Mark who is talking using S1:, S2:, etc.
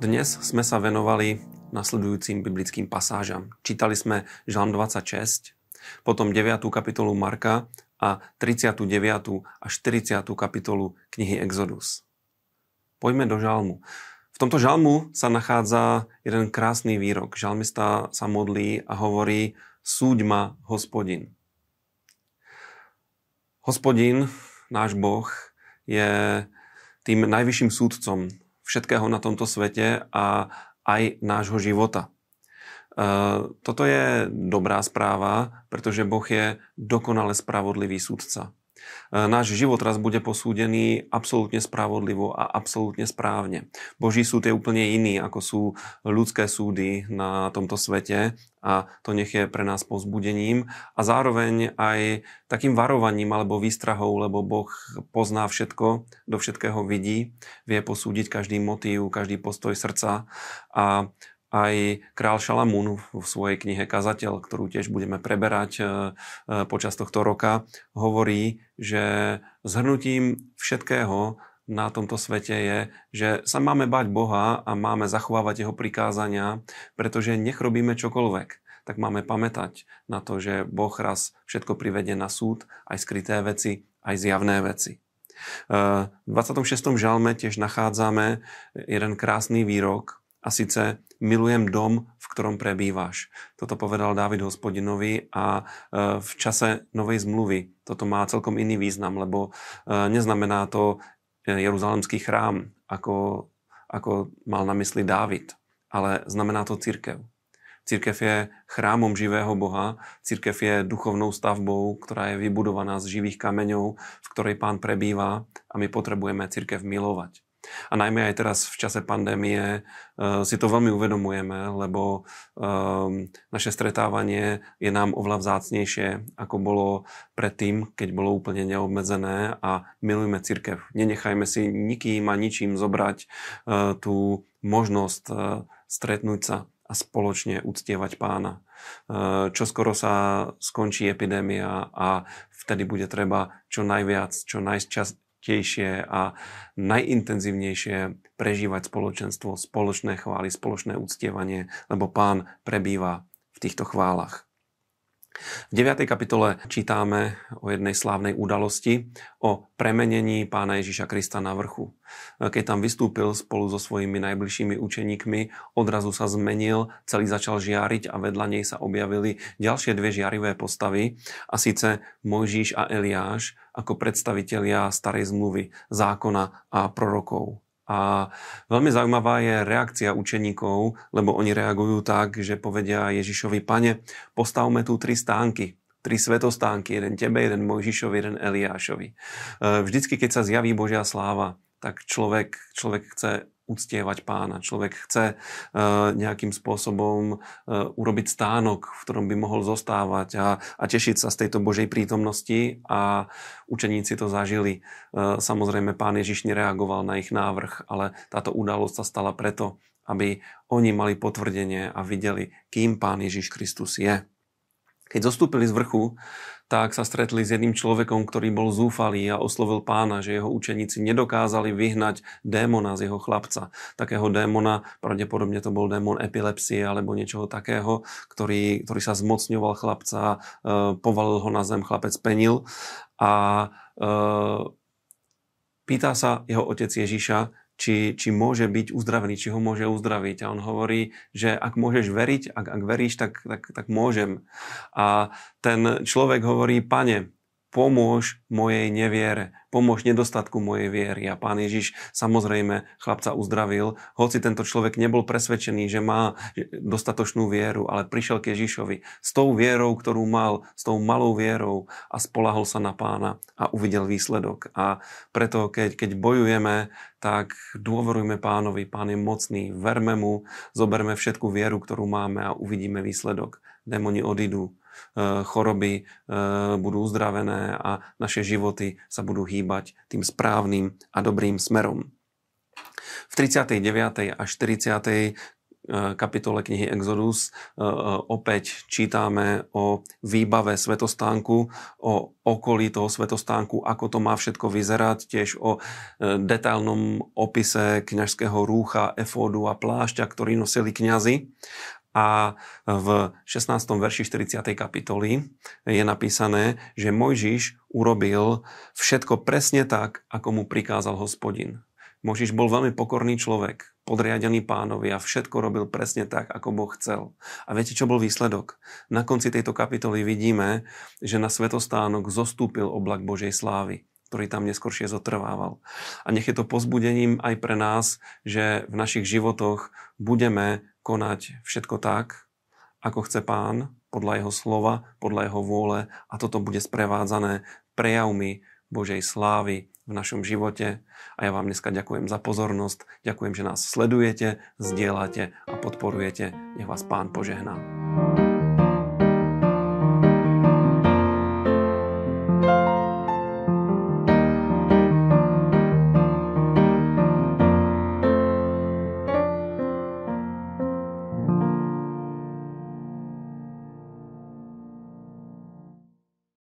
S1: Dnes sme sa venovali nasledujúcim biblickým pasážam. Čítali sme Žalm 26, potom 9. kapitolu Marka a 39. a 40. kapitolu knihy Exodus. Poďme do žalmu. V tomto žalmu sa nachádza jeden krásny výrok. Žalmista sa modlí a hovorí Súď ma, hospodin. Hospodin, náš Boh, je tým najvyšším súdcom všetkého na tomto svete a aj nášho života. E, toto je dobrá správa, pretože Boh je dokonale spravodlivý súdca. E, náš život raz bude posúdený absolútne spravodlivo a absolútne správne. Boží súd je úplne iný, ako sú ľudské súdy na tomto svete a to nech je pre nás povzbudením a zároveň aj takým varovaním alebo výstrahou, lebo Boh pozná všetko, do všetkého vidí, vie posúdiť každý motív, každý postoj srdca a aj král Šalamún v svojej knihe Kazateľ, ktorú tiež budeme preberať e, e, počas tohto roka, hovorí, že zhrnutím všetkého na tomto svete je, že sa máme bať Boha a máme zachovávať Jeho prikázania, pretože nech robíme čokoľvek, tak máme pamätať na to, že Boh raz všetko privedie na súd, aj skryté veci, aj zjavné veci. E, v 26. žalme tiež nachádzame jeden krásny výrok a síce milujem dom, v ktorom prebývaš. Toto povedal Dávid hospodinovi a e, v čase novej zmluvy toto má celkom iný význam, lebo e, neznamená to e, Jeruzalemský chrám, ako, ako mal na mysli Dávid, ale znamená to církev. Církev je chrámom živého Boha, církev je duchovnou stavbou, ktorá je vybudovaná z živých kameňov, v ktorej pán prebýva a my potrebujeme církev milovať. A najmä aj teraz v čase pandémie uh, si to veľmi uvedomujeme, lebo um, naše stretávanie je nám oveľa vzácnejšie, ako bolo predtým, keď bolo úplne neobmedzené a milujme církev. Nenechajme si nikým a ničím zobrať uh, tú možnosť uh, stretnúť sa a spoločne uctievať pána. Čo skoro sa skončí epidémia a vtedy bude treba čo najviac, čo najčas, najčastejšie a najintenzívnejšie prežívať spoločenstvo, spoločné chvály, spoločné uctievanie, lebo pán prebýva v týchto chválach. V 9. kapitole čítame o jednej slávnej udalosti, o premenení pána Ježiša Krista na vrchu. Keď tam vystúpil spolu so svojimi najbližšími učeníkmi, odrazu sa zmenil, celý začal žiariť a vedľa nej sa objavili ďalšie dve žiarivé postavy, a síce Mojžiš a Eliáš ako predstavitelia starej zmluvy, zákona a prorokov. A veľmi zaujímavá je reakcia učeníkov, lebo oni reagujú tak, že povedia Ježišovi, pane, postavme tu tri stánky, tri svetostánky, jeden tebe, jeden Mojžišovi, jeden Eliášovi. E, vždycky, keď sa zjaví Božia sláva, tak človek, človek chce uctievať pána. Človek chce uh, nejakým spôsobom uh, urobiť stánok, v ktorom by mohol zostávať a, a tešiť sa z tejto Božej prítomnosti a učeníci to zažili. Uh, samozrejme, pán Ježiš nereagoval na ich návrh, ale táto udalosť sa stala preto, aby oni mali potvrdenie a videli, kým pán Ježiš Kristus je. Keď zostúpili z vrchu, tak sa stretli s jedným človekom, ktorý bol zúfalý a oslovil pána, že jeho učeníci nedokázali vyhnať démona z jeho chlapca. Takého démona, pravdepodobne to bol démon epilepsie alebo niečoho takého, ktorý, ktorý sa zmocňoval chlapca, e, povalil ho na zem, chlapec penil a e, pýta sa jeho otec Ježiša, či, či môže byť uzdravený, či ho môže uzdraviť. A on hovorí, že ak môžeš veriť, ak, ak veríš, tak, tak, tak môžem. A ten človek hovorí, pane, pomôž mojej neviere, pomôž nedostatku mojej viery. A pán Ježiš samozrejme chlapca uzdravil, hoci tento človek nebol presvedčený, že má dostatočnú vieru, ale prišiel k Ježišovi s tou vierou, ktorú mal, s tou malou vierou a spolahol sa na pána a uvidel výsledok. A preto, keď, keď bojujeme, tak dôverujme pánovi, pán je mocný, verme mu, zoberme všetku vieru, ktorú máme a uvidíme výsledok. Démoni odídu, choroby eh, budú uzdravené a naše životy sa budú hýbať tým správnym a dobrým smerom. V 39. a 40. kapitole knihy Exodus opäť čítame o výbave svetostánku, o okolí toho svetostánku, ako to má všetko vyzerať, tiež o detailnom opise kňažského rúcha, efódu a plášťa, ktorý nosili kňazi. A v 16. verši 40. kapitoly je napísané, že Mojžiš urobil všetko presne tak, ako mu prikázal hospodin. Možiš bol veľmi pokorný človek, podriadený pánovi a všetko robil presne tak, ako Boh chcel. A viete, čo bol výsledok? Na konci tejto kapitoly vidíme, že na svetostánok zostúpil oblak Božej slávy ktorý tam neskôršie zotrvával. A nech je to pozbudením aj pre nás, že v našich životoch budeme konať všetko tak, ako chce pán, podľa jeho slova, podľa jeho vôle a toto bude sprevádzané prejavmi Božej slávy v našom živote. A ja vám dneska ďakujem za pozornosť, ďakujem, že nás sledujete, zdieľate a podporujete. Nech vás pán požehná.